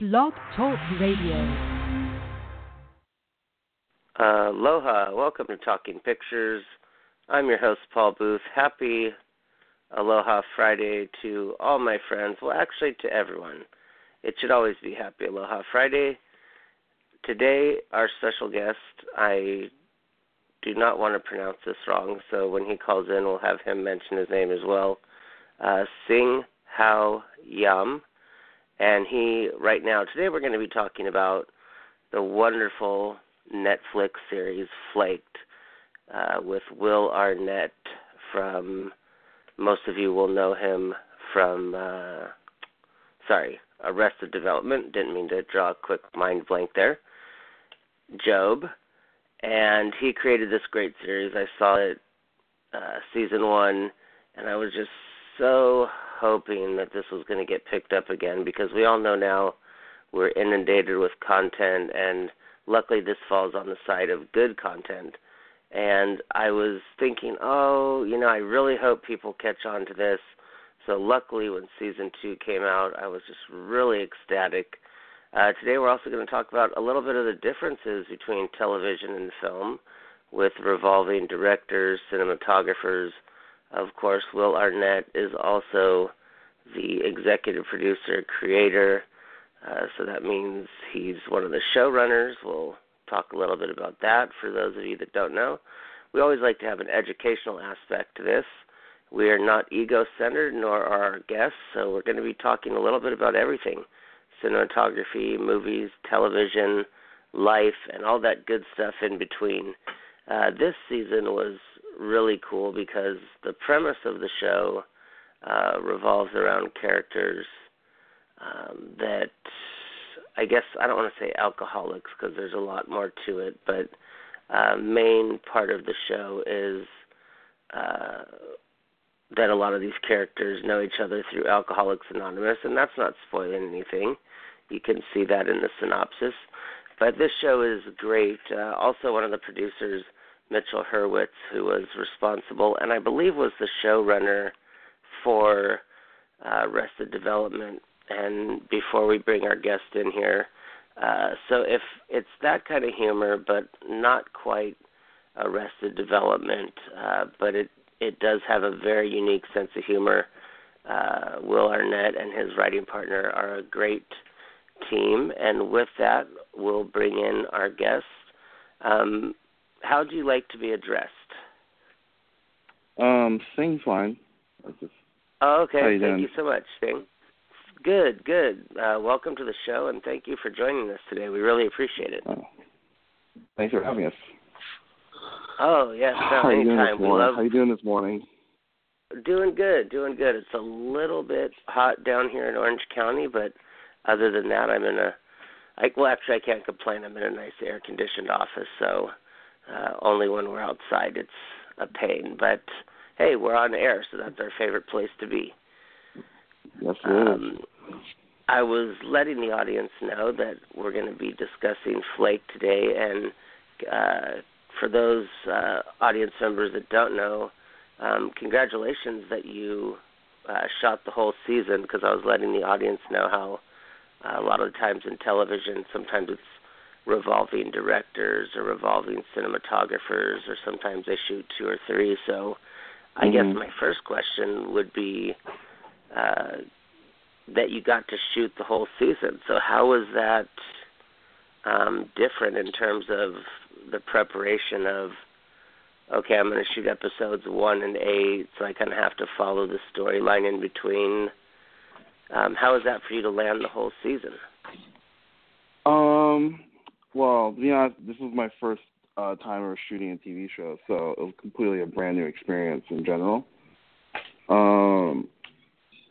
Blog Talk Radio. Aloha, welcome to Talking Pictures. I'm your host, Paul Booth. Happy Aloha Friday to all my friends. Well, actually, to everyone. It should always be Happy Aloha Friday. Today, our special guest, I do not want to pronounce this wrong, so when he calls in, we'll have him mention his name as well. Uh, Sing Hao Yam. And he, right now, today we're going to be talking about the wonderful Netflix series Flaked uh, with Will Arnett from, most of you will know him from, uh, sorry, Arrested Development. Didn't mean to draw a quick mind blank there. Job. And he created this great series. I saw it uh, season one, and I was just so hoping that this was going to get picked up again because we all know now we're inundated with content, and luckily this falls on the side of good content. And I was thinking, oh, you know, I really hope people catch on to this. So luckily, when season two came out, I was just really ecstatic. Uh, today, we're also going to talk about a little bit of the differences between television and film, with revolving directors, cinematographers, of course, Will Arnett is also the executive producer, creator. Uh, so that means he's one of the showrunners. We'll talk a little bit about that for those of you that don't know. We always like to have an educational aspect to this. We are not ego centered, nor are our guests, so we're going to be talking a little bit about everything cinematography, movies, television, life, and all that good stuff in between. Uh, this season was really cool because the premise of the show uh, revolves around characters um, that I guess I don't want to say alcoholics because there's a lot more to it, but uh, main part of the show is uh, that a lot of these characters know each other through Alcoholics Anonymous, and that's not spoiling anything. You can see that in the synopsis. But this show is great. Uh, also, one of the producers Mitchell Hurwitz, who was responsible and I believe was the showrunner for uh, Arrested Development. And before we bring our guest in here, uh, so if it's that kind of humor, but not quite Arrested Development, uh, but it it does have a very unique sense of humor. Uh, Will Arnett and his writing partner are a great team, and with that, we'll bring in our guest. Um, how do you like to be addressed? Um, Sing's fine. Just, oh, okay. Thank doing? you so much, Sing. Good, good. Uh, welcome to the show, and thank you for joining us today. We really appreciate it. Oh. Thanks for having us. Oh yes, no, How anytime. We love How you doing this morning? doing good, doing good. It's a little bit hot down here in Orange County, but other than that, I'm in a. I, well, actually, I can't complain. I'm in a nice air-conditioned office, so uh, only when we're outside it's a pain. But hey, we're on air, so that's our favorite place to be. Yes, it is. Um, I was letting the audience know that we're going to be discussing Flake today, and uh, for those uh, audience members that don't know, um, congratulations that you uh, shot the whole season. Because I was letting the audience know how uh, a lot of the times in television, sometimes it's revolving directors or revolving cinematographers, or sometimes they shoot two or three. So, I guess Mhm. my first question would be uh, that you got to shoot the whole season. So, how was that um, different in terms of the preparation of? Okay, I'm going to shoot episodes one and eight, so I kind of have to follow the storyline in between. Um, how was that for you to land the whole season? Um, well, to be honest, this was my first uh, time ever shooting a TV show, so it was completely a brand new experience in general. Um,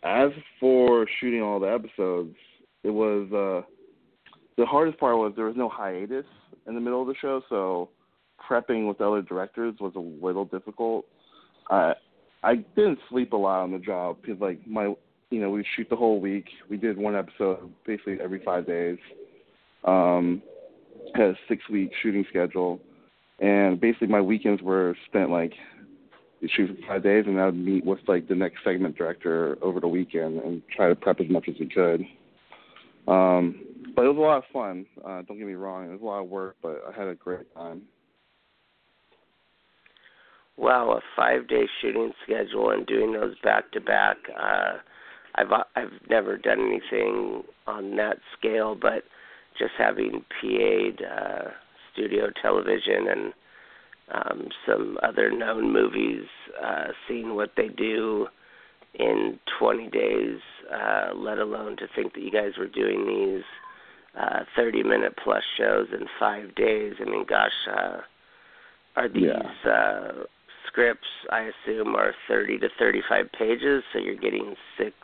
as for shooting all the episodes, it was uh, the hardest part was there was no hiatus in the middle of the show, so prepping with other directors was a little difficult. I I didn't sleep a lot on the job because like my you know we shoot the whole week. We did one episode basically every five days. Um, had a six week shooting schedule, and basically my weekends were spent like we shoot for five days, and I would meet with like the next segment director over the weekend and try to prep as much as we could. Um, but it was a lot of fun. Uh, don't get me wrong, it was a lot of work, but I had a great time. Wow, a five-day shooting schedule and doing those back to back. I've I've never done anything on that scale, but just having PA'd uh, studio television and um, some other known movies, uh, seeing what they do in 20 days, uh, let alone to think that you guys were doing these uh, 30 minute plus shows in five days. I mean, gosh, uh, are these yeah. uh, scripts, I assume, are 30 to 35 pages, so you're getting six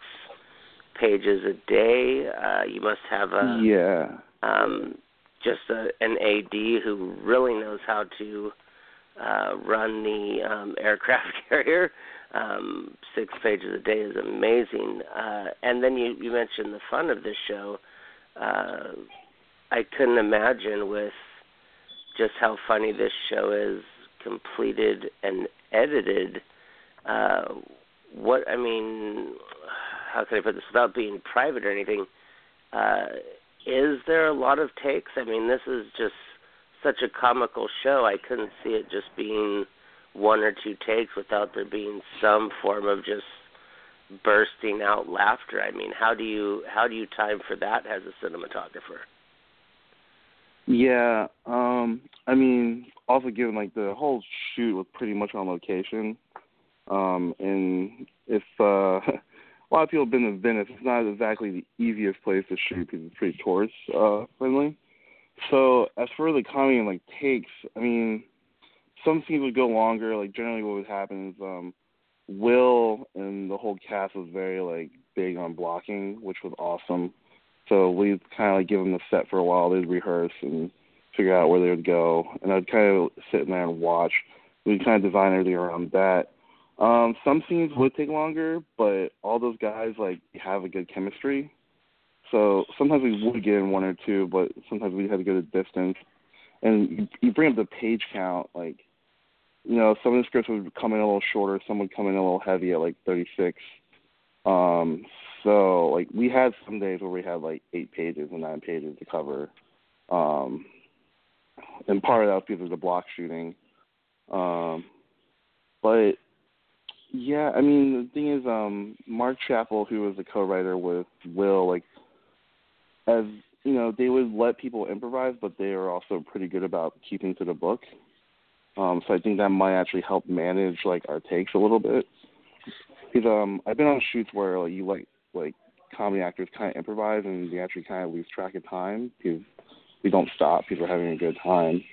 pages a day? Uh, you must have a. Yeah. Um, just a, an AD who really knows how to uh, run the um, aircraft carrier. Um, six pages a day is amazing. Uh, and then you, you mentioned the fun of this show. Uh, I couldn't imagine with just how funny this show is, completed and edited. Uh, what I mean, how can I put this without being private or anything? Uh, is there a lot of takes? I mean, this is just such a comical show. I couldn't see it just being one or two takes without there being some form of just bursting out laughter. I mean, how do you how do you time for that as a cinematographer? Yeah, um I mean, also given like the whole shoot was pretty much on location. Um and if uh a lot of people have been to Venice. It's not exactly the easiest place to shoot because it's pretty tourist uh, friendly. So as for the comedy and like takes, I mean, some scenes would go longer. Like generally, what would happen is um, Will and the whole cast was very like big on blocking, which was awesome. So we'd kind of like give them the set for a while. They'd rehearse and figure out where they would go, and I'd kind of sit in there and watch. We'd kind of design everything around that um, some scenes would take longer, but all those guys like have a good chemistry. So sometimes we would get in one or two, but sometimes we had to go to distance. And you, bring up the page count, like you know, some of the scripts would come in a little shorter, some would come in a little heavy at like 36. Um, so like we had some days where we had like eight pages and nine pages to cover. Um, and part of that was because of the block shooting. Um, but yeah, I mean the thing is, um, Mark Chappell, who was a co-writer with Will, like, as you know, they would let people improvise, but they are also pretty good about keeping to the book. Um, so I think that might actually help manage like our takes a little bit. Because um, I've been on shoots where like you like like comedy actors kind of improvise and they actually kind of lose track of time because we don't stop. People are having a good time.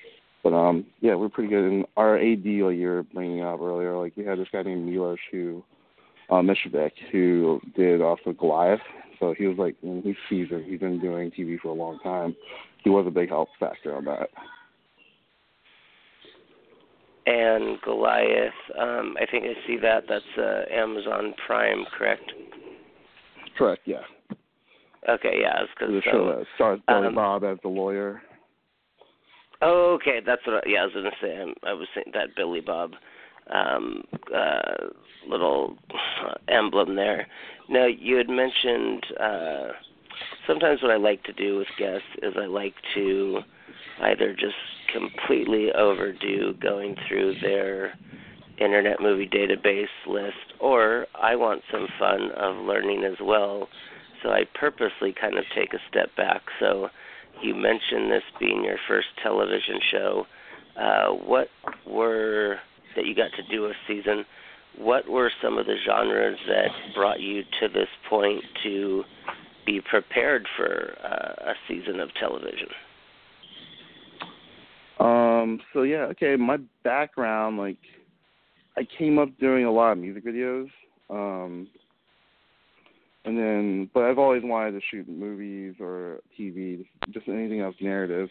But um, yeah, we're pretty good. And our AD, like you were bringing up earlier, like we had this guy named Milos who, uh, Mishevik, who did also Goliath. So he was like, he's seasoned. He's been doing TV for a long time. He was a big help factor on that. And Goliath, um, I think I see that. That's uh, Amazon Prime, correct? Correct. Yeah. Okay. Yeah. It's because the show that stars Billy um, Bob as the lawyer. Oh, okay, that's what. I, yeah, I was gonna say. I, I was saying that Billy Bob um, uh, little emblem there. Now, you had mentioned uh, sometimes what I like to do with guests is I like to either just completely overdo going through their internet movie database list, or I want some fun of learning as well. So I purposely kind of take a step back. So you mentioned this being your first television show. Uh, what were that you got to do a season? What were some of the genres that brought you to this point to be prepared for uh, a season of television? Um. So yeah. Okay. My background, like, I came up doing a lot of music videos. Um, and then, but I've always wanted to shoot movies or TV, just anything else narrative.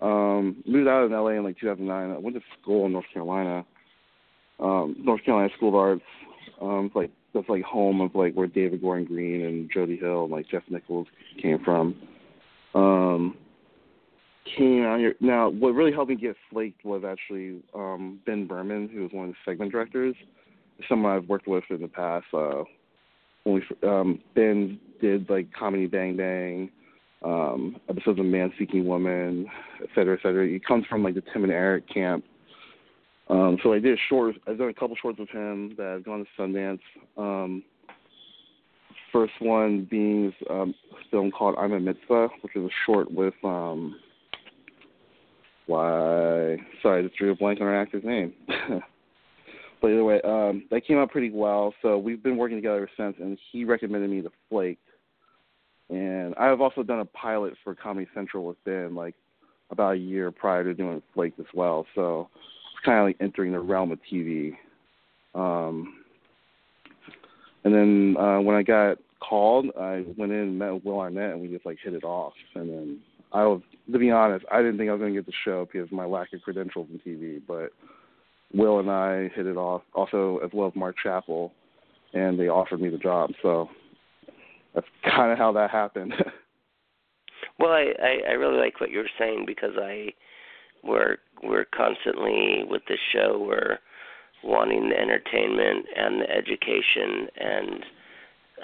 Um, moved out of LA in like 2009. I went to school in North Carolina, um, North Carolina School of Arts. Um, it's like that's like home of like where David Gordon Green and Jody Hill and like Jeff Nichols came from. Um, came out here. Now, what really helped me get flaked was actually um, Ben Berman, who was one of the segment directors. Someone I've worked with in the past. Uh, when we um Ben did like Comedy Bang Bang, um, episodes of Man Seeking Woman, et cetera, et cetera. He comes from like the Tim and Eric camp. Um, so I did a short. I've done a couple shorts with him that have gone to Sundance. Um, first one being um, a film called I'm a Mitzvah, which is a short with um, why? Sorry, I just drew a blank on our actor's name. but either way, um, that came out pretty well. So we've been working together ever since, and he recommended me to Flake. And I have also done a pilot for Comedy Central with like about a year prior to doing Flake as well. So it's kind of like entering the realm of TV. Um, and then uh, when I got called, I went in and met Will Arnett, and we just like hit it off. And then I was, to be honest, I didn't think I was going to get the show because of my lack of credentials in TV. But Will and I hit it off, also as well as Mark Chappell, and they offered me the job. So that's kind of how that happened. well, I, I I really like what you were saying because I we're we're constantly with this show we're wanting the entertainment and the education and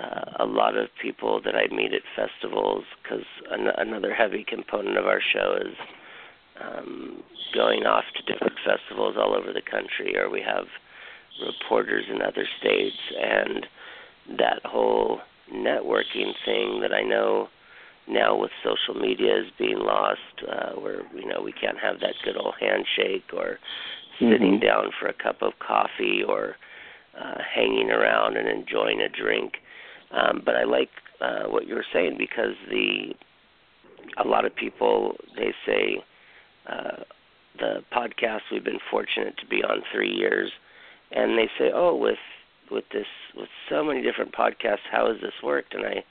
uh, a lot of people that I meet at festivals because an- another heavy component of our show is um, going off to different festivals all over the country, or we have reporters in other states, and that whole networking thing that I know now with social media is being lost, uh, where you know we can't have that good old handshake or sitting mm-hmm. down for a cup of coffee or uh, hanging around and enjoying a drink. Um, but I like uh, what you were saying because the a lot of people they say uh, the podcast we've been fortunate to be on three years, and they say, oh, with with this with so many different podcasts, how has this worked? And I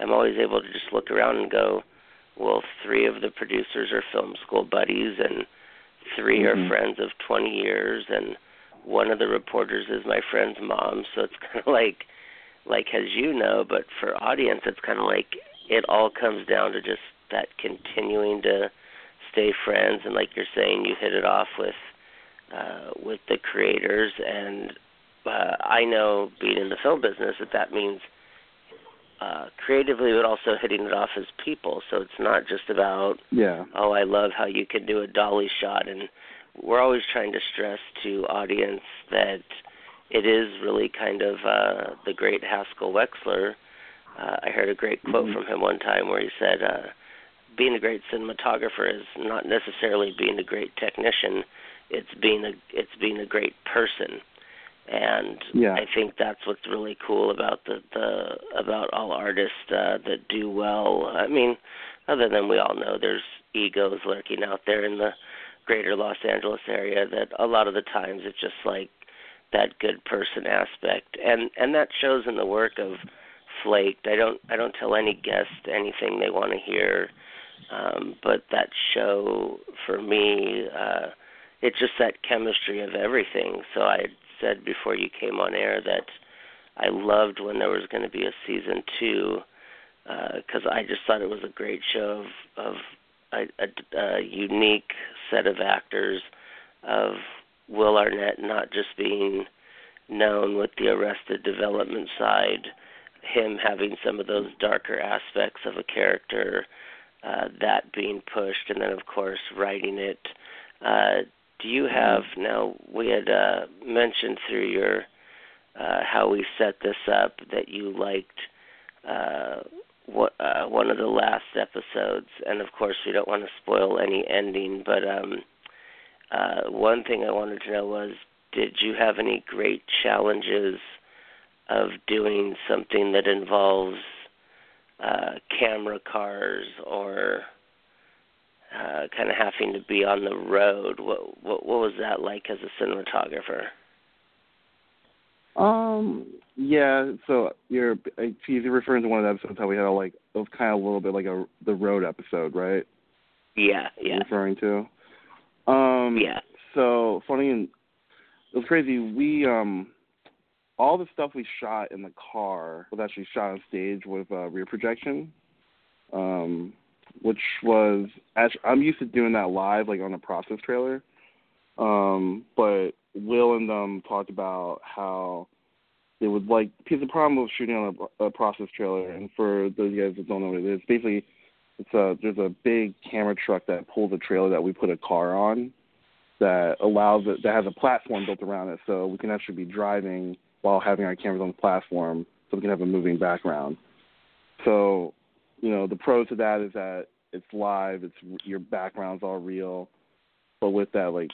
am always able to just look around and go, well, three of the producers are film school buddies, and 3 mm-hmm. are friends of 20 years, and one of the reporters is my friend's mom. So it's kind of like like as you know, but for audience, it's kind of like it all comes down to just that continuing to stay friends, and like you're saying, you hit it off with uh, with the creators, and uh, I know being in the film business that that means uh, creatively, but also hitting it off as people. So it's not just about yeah. Oh, I love how you can do a dolly shot, and we're always trying to stress to audience that it is really kind of uh, the great Haskell Wexler. Uh, I heard a great quote mm-hmm. from him one time where he said, uh, "Being a great cinematographer is not necessarily being a great technician; it's being a it's being a great person." And yeah. I think that's what's really cool about the the about all artists uh, that do well. I mean, other than we all know there's egos lurking out there in the greater Los Angeles area that a lot of the times it's just like that good person aspect and and that shows in the work of flaked i don't i don't tell any guest anything they want to hear um but that show for me uh it's just that chemistry of everything. So i said before you came on air that i loved when there was going to be a season two because uh, I just thought it was a great show of, of a, a, a unique set of actors of Will Arnett not just being known with the Arrested Development side, him having some of those darker aspects of a character, uh, that being pushed, and then of course writing it. Uh, do you have now? We had uh, mentioned through your uh, how we set this up that you liked uh, what, uh, one of the last episodes, and of course we don't want to spoil any ending, but um, uh, one thing I wanted to know was did you have any great challenges of doing something that involves uh, camera cars or uh, kind of having to be on the road? What, what what was that like as a cinematographer? Um. Yeah. So you're you're referring to one of the episodes how we had a, like it was kind of a little bit like a the road episode, right? Yeah. Yeah. referring to. Um, yeah. So funny and it was crazy. We um all the stuff we shot in the car was actually shot on stage with uh, rear projection, um, which was actually, I'm used to doing that live, like on a process trailer. Um, but Will and them talked about how they would like because the problem with shooting on a, a process trailer, and for those of you guys that don't know what it is, basically it's a there's a big camera truck that pulls a trailer that we put a car on that allows it that has a platform built around it, so we can actually be driving while having our cameras on the platform, so we can have a moving background. So, you know, the pro to that is that it's live, it's your background's all real, but with that, like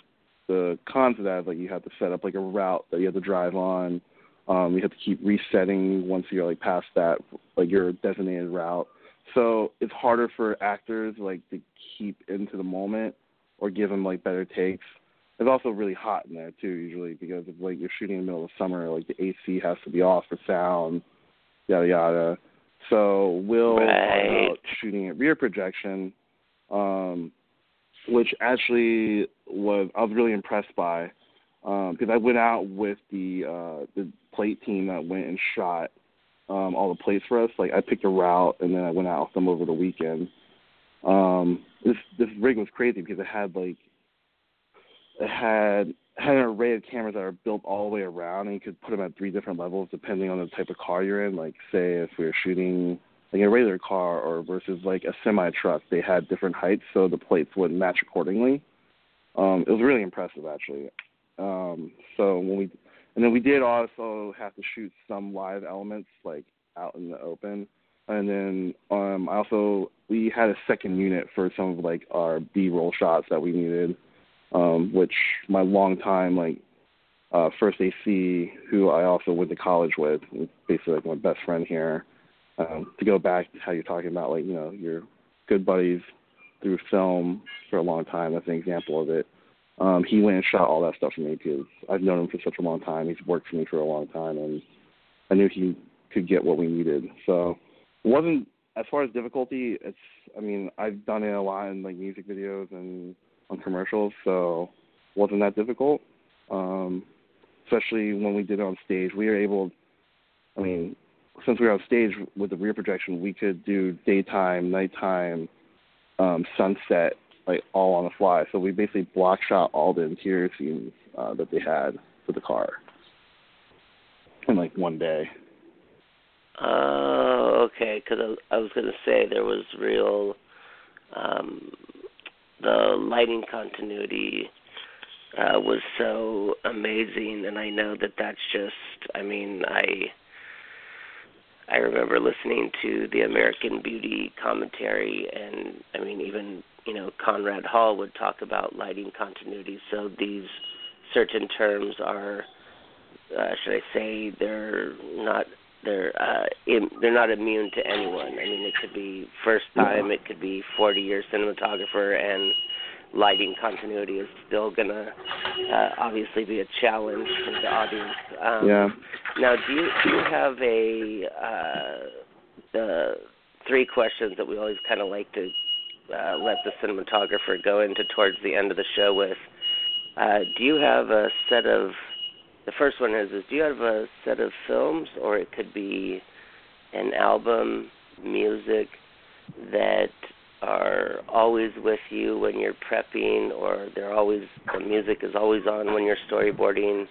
the cons of that is like you have to set up like a route that you have to drive on. Um, you have to keep resetting once you're like past that, like your designated route. So it's harder for actors like to keep into the moment or give them like better takes. It's also really hot in there too, usually because if like you're shooting in the middle of summer, like the AC has to be off for sound, yada yada. So Will right. out shooting at rear projection, um, which actually was I was really impressed by because um, I went out with the uh, the plate team that went and shot um, all the plates for us. Like I picked a route and then I went out with them over the weekend. Um, this this rig was crazy because it had like had had an array of cameras that are built all the way around, and you could put them at three different levels depending on the type of car you're in. Like, say, if we were shooting like a regular car or versus like a semi truck, they had different heights, so the plates would match accordingly. Um, it was really impressive, actually. Um, so when we and then we did also have to shoot some live elements like out in the open. And then um, I also we had a second unit for some of like our B roll shots that we needed um, which my long time like uh, first AC, who I also went to college with, basically like my best friend here. Um, to go back to how you're talking about, like you know, your good buddies through film for a long time. That's an example of it. Um, he went and shot all that stuff for me because I've known him for such a long time. He's worked for me for a long time, and I knew he could get what we needed. So it wasn't as far as difficulty. It's I mean I've done it a lot in like music videos and on commercials, so wasn't that difficult. Um, especially when we did it on stage, we were able. I mean, since we were on stage with the rear projection, we could do daytime, nighttime, um, sunset, like all on the fly. So we basically block shot all the interior scenes uh, that they had for the car in like one day. Oh, okay. Because I, I was going to say there was real um, the lighting continuity uh, was so amazing, and I know that that's just. I mean, I I remember listening to the American Beauty commentary, and I mean, even you know, Conrad Hall would talk about lighting continuity. So these certain terms are, uh, should I say, they're not they're uh, in, they're not immune to anyone. I mean, it could be first time, it could be 40 year cinematographer, and lighting continuity is still gonna uh, obviously be a challenge for the audience. Um, yeah. Now, do you do you have a uh, the three questions that we always kind of like to uh, let the cinematographer go into towards the end of the show with? Uh, do you have a set of the first one is is do you have a set of films or it could be an album music that are always with you when you're prepping or they're always the music is always on when you're storyboarding?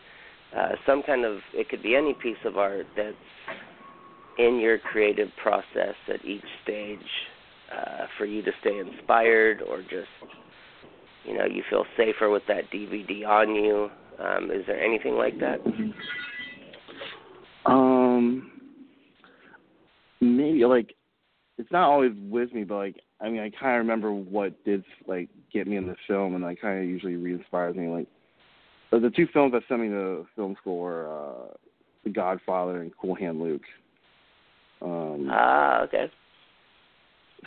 Uh, some kind of it could be any piece of art that's in your creative process at each stage uh, for you to stay inspired or just you know you feel safer with that DVD on you um, is there anything like that? Um, maybe like it's not always with me, but like I mean, I kind of remember what did like get me in the film, and I kind of usually re-inspires me. Like the, the two films that sent me to film school were uh, The Godfather and Cool Hand Luke. Um, ah, okay.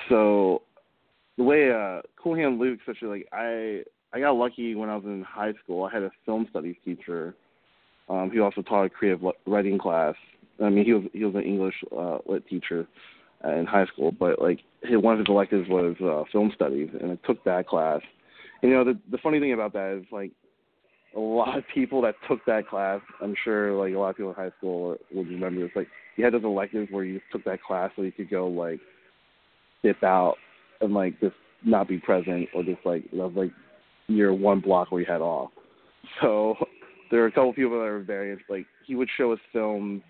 So the way uh, Cool Hand Luke, especially like I I got lucky when I was in high school. I had a film studies teacher. Um, he also taught a creative writing class. I mean, he was he was an English uh, lit teacher in high school, but like his, one of his electives was uh, film studies, and I took that class. And, you know, the the funny thing about that is like a lot of people that took that class. I'm sure like a lot of people in high school would remember this. Like you had those electives where you took that class so you could go like dip out and like just not be present or just like like near one block where he had off. So there were a couple people that were very like he would show us films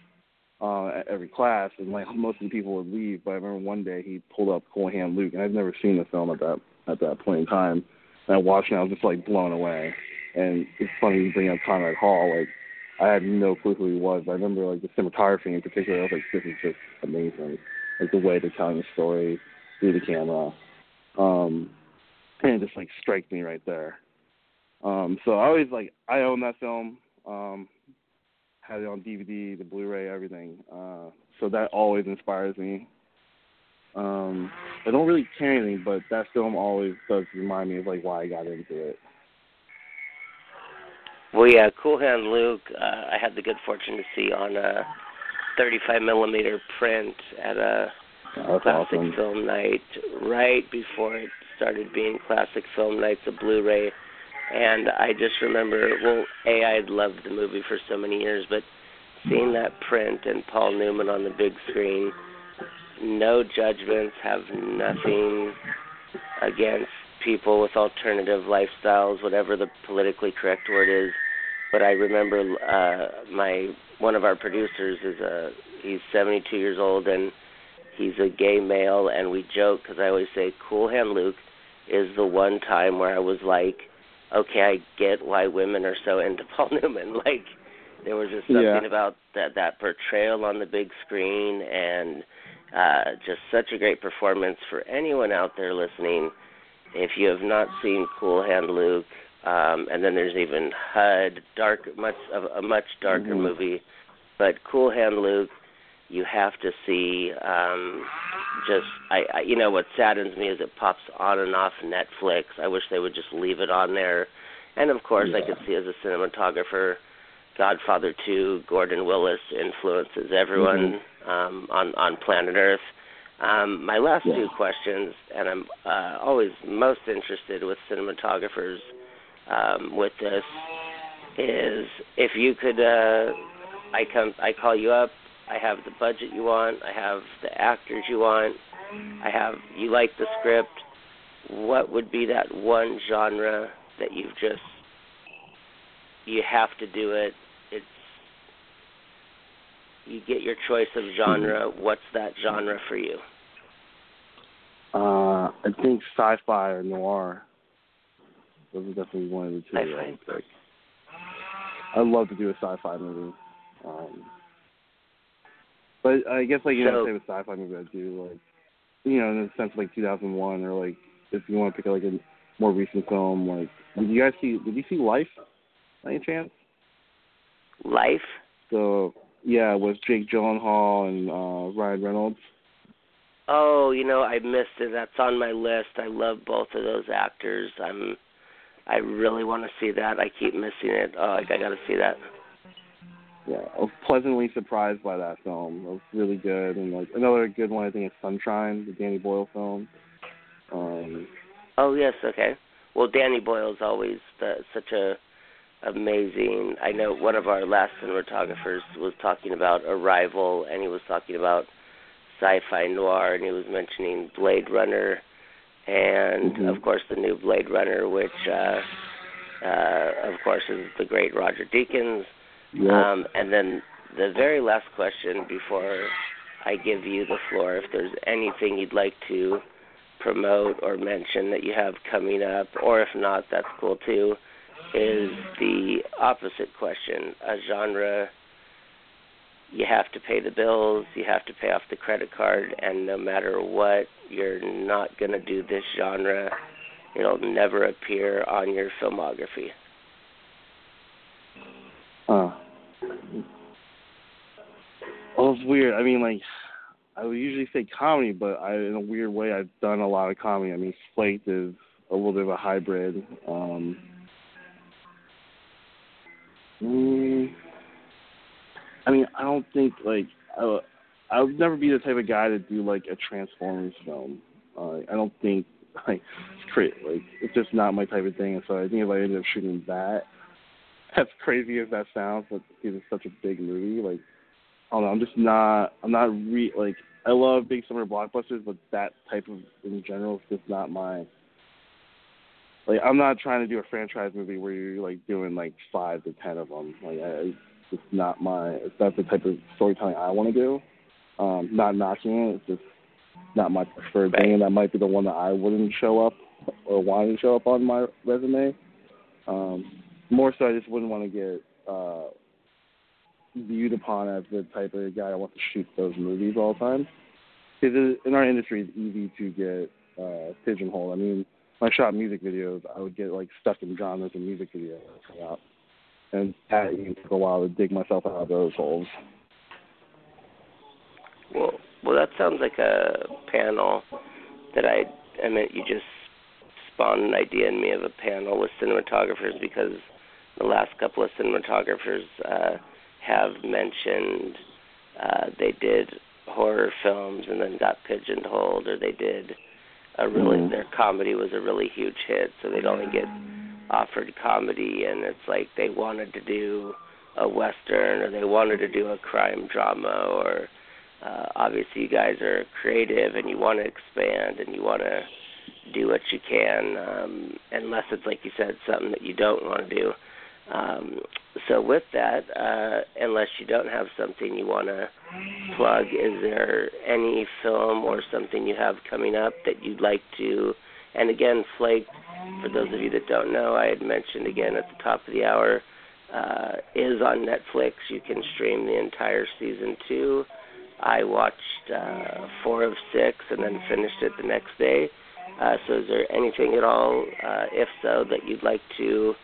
uh, at every class, and like most of the people would leave. But I remember one day he pulled up Cool Hand Luke, and I'd never seen the film at that at that point in time. And I watched it, and I was just like blown away. And it's funny you bring up Conrad Hall. Like I had no clue who he was. I remember like the cinematography in particular. I was like, this is just amazing. Like the way they're telling the story through the camera. Um, and it just like strikes me right there. Um, so I always like I own that film. Um, had it on DVD, the Blu-ray, everything. Uh, so that always inspires me. Um, I don't really care anything, but that film always does remind me of like why I got into it. Well, yeah, Cool Hand Luke. Uh, I had the good fortune to see on a 35 millimeter print at a That's classic awesome. film night right before it started being classic film nights of Blu-ray. And I just remember, well, a I had loved the movie for so many years, but seeing that print and Paul Newman on the big screen, no judgments, have nothing against people with alternative lifestyles, whatever the politically correct word is. But I remember uh, my one of our producers is a he's 72 years old and he's a gay male, and we joke because I always say Cool Hand Luke is the one time where I was like, okay, I get why women are so into Paul Newman. Like there was just something Yeah. about that that portrayal on the big screen and uh just such a great performance for anyone out there listening. If you have not seen Cool Hand Luke, um and then there's even HUD, dark much of a much darker Mhm. movie. But Cool Hand Luke you have to see um just I, I you know what saddens me is it pops on and off Netflix. I wish they would just leave it on there. And of course I could see as a cinematographer Godfather 2, Gordon Willis influences everyone um on on planet Earth. Um my last Yeah. two questions and I'm uh always most interested with cinematographers um with this is if you could uh I come I call you up I have the budget you want. I have the actors you want. I have you like the script. What would be that one genre that you've just you have to do it? It's you get your choice of genre. What's that genre for you? Uh, I think sci-fi or noir. Those are definitely one of the two. I Sci-fi. would. I'd love to do a sci-fi movie. Um, but I guess like you know, So- say with sci-fi movie, I'd do like, you know, in the sense of like 2001 or like if you want to pick like a more recent film, like did you guys see? Did you see Life? By any chance? Life? So yeah, with Jake Gyllenhaal and uh, Ryan Reynolds. Oh, you know, I missed it. That's on my list. I love both of those actors. I'm I really want to see that. I keep missing it. Oh, like I got to see that. Yeah, I was pleasantly surprised by that film. It was really good, and like another good one, I think is Sunshine, the Danny Boyle film. Um, Oh yes, okay. Well, Danny Boyle's always the, such a amazing. I know one of our last cinematographers was talking about Arrival, and he was talking about sci-fi noir, and he was mentioning Blade Runner, and Mhm. of course the new Blade Runner, which uh, uh, of course is the great Roger Deakins. Um, and then the very last question before I give you the floor, if there's anything you'd like to promote or mention that you have coming up, or if not, that's cool too, is the opposite question. A genre you have to pay the bills, you have to pay off the credit card, and no matter what, you're not going to do this genre. It'll never appear on your filmography. Uh, well, it's weird. I mean, like I would usually say comedy, but I, in a weird way, I've done a lot of comedy. I mean, Flaked is a little bit of a hybrid. Um, mm, I mean, I don't think like I, I would never be the type of guy to do like a Transformers film. Uh, I don't think like it's. Like it's just not my type of thing. And so I think if I ended up shooting that, as crazy as that sounds, but because it's such a big movie, like I don't know, I'm just not. I'm not re like I love big summer blockbusters, but that type of in general is just not my. Like I'm not trying to do a franchise movie where you're like doing like five to ten of them. Like I, just not my. It's not the type of storytelling I want to do. Um, not knocking it. It's just not my preferred thing, and that might be the one that I wouldn't show up or want to show up on my resume. Um, more so, I just wouldn't want to get uh, viewed upon as the type of guy that wants to shoot those movies all the time. Because in our industry, it's easy to get uh, pigeonholed. I mean, when I shot music videos, I would get like stuck in genres of music videos come out, and that took a while to dig myself out of those holes. Well, well, that sounds like a panel that I. I mean, you just spawned an idea in me of a panel with cinematographers because the last couple of cinematographers uh, have mentioned uh, they did horror films and then got pigeonholed, or they did a really mm-hmm. their comedy was a really huge hit, so they'd only get offered comedy, and it's like they wanted to do a western or they wanted to do a crime drama or uh, obviously you guys are creative and you want to expand and you want to do what you can um, unless it's like you said something that you don't want to do um, so with that, uh, unless you don't have something you want to plug, is there any film or something you have coming up that you'd like to? And again, Flake, for those of you that don't know, I had mentioned again at the top of the hour, uh, is on Netflix. You can stream the entire season two. I watched uh, four of six and then finished it the next day. Uh, so, is there anything at all, uh, if so, that you'd like to?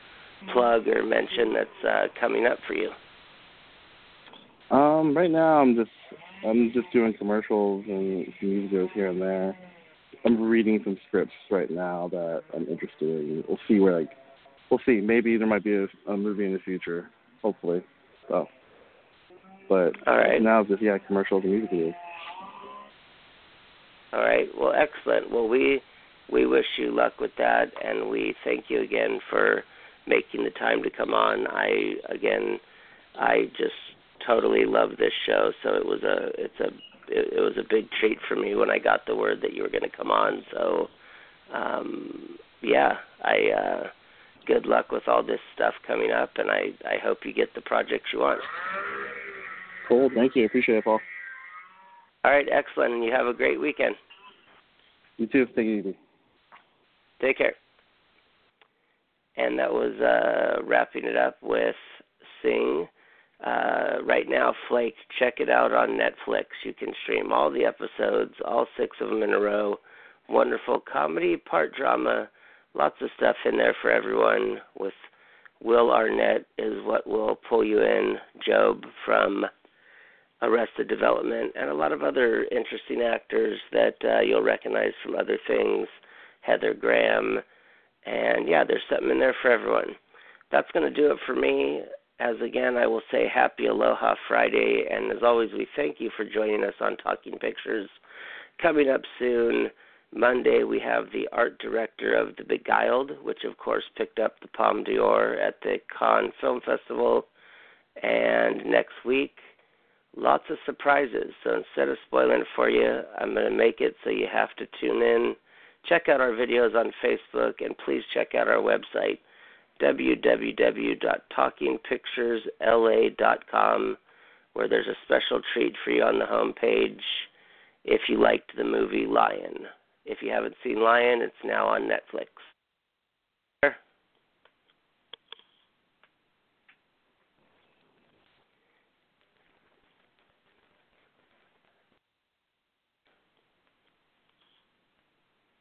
Plug or mention that's uh, coming up for you? Um, right now I'm just I'm just doing commercials and some music videos here and there. I'm reading some scripts right now that I'm interested in. We'll see where like we'll see. Maybe there might be a, a movie in the future. Hopefully. So but All right. now just yeah, commercials and music videos. All right. Well excellent. Well we we wish you luck with that and we thank you again for making the time to come on. I again, I just totally love this show. So it was a it's a it, it was a big treat for me when I got the word that you were going to come on. So um, yeah, I uh, good luck with all this stuff coming up, and I I hope you get the projects you want. Cool. Thank you. Appreciate it, Paul. All right, excellent. And you have a great weekend. You too. Take it easy. Take care and that was uh, wrapping it up with Sing. Uh, right now, Flake, check it out on Netflix. You can stream all the episodes, all six of them in a row. Wonderful comedy, part drama, lots of stuff in there for everyone. With Will Arnett is what will pull you in. Job from Arrested Development, and a lot of other interesting actors that uh, you'll recognize from other things. Heather Graham and yeah, there's something in there for everyone. That's going to do it for me. As again, I will say happy Aloha Friday. And as always, we thank you for joining us on Talking Pictures. Coming up soon, Monday, we have the art director of The Beguiled, which of course picked up the Palme d'Or at the Cannes Film Festival. And next week, lots of surprises. So instead of spoiling it for you, I'm going to make it so you have to tune in Check out our videos on Facebook and please check out our website www.talkingpicturesla.com where there's a special treat for you on the home page if you liked the movie Lion. If you haven't seen Lion, it's now on Netflix.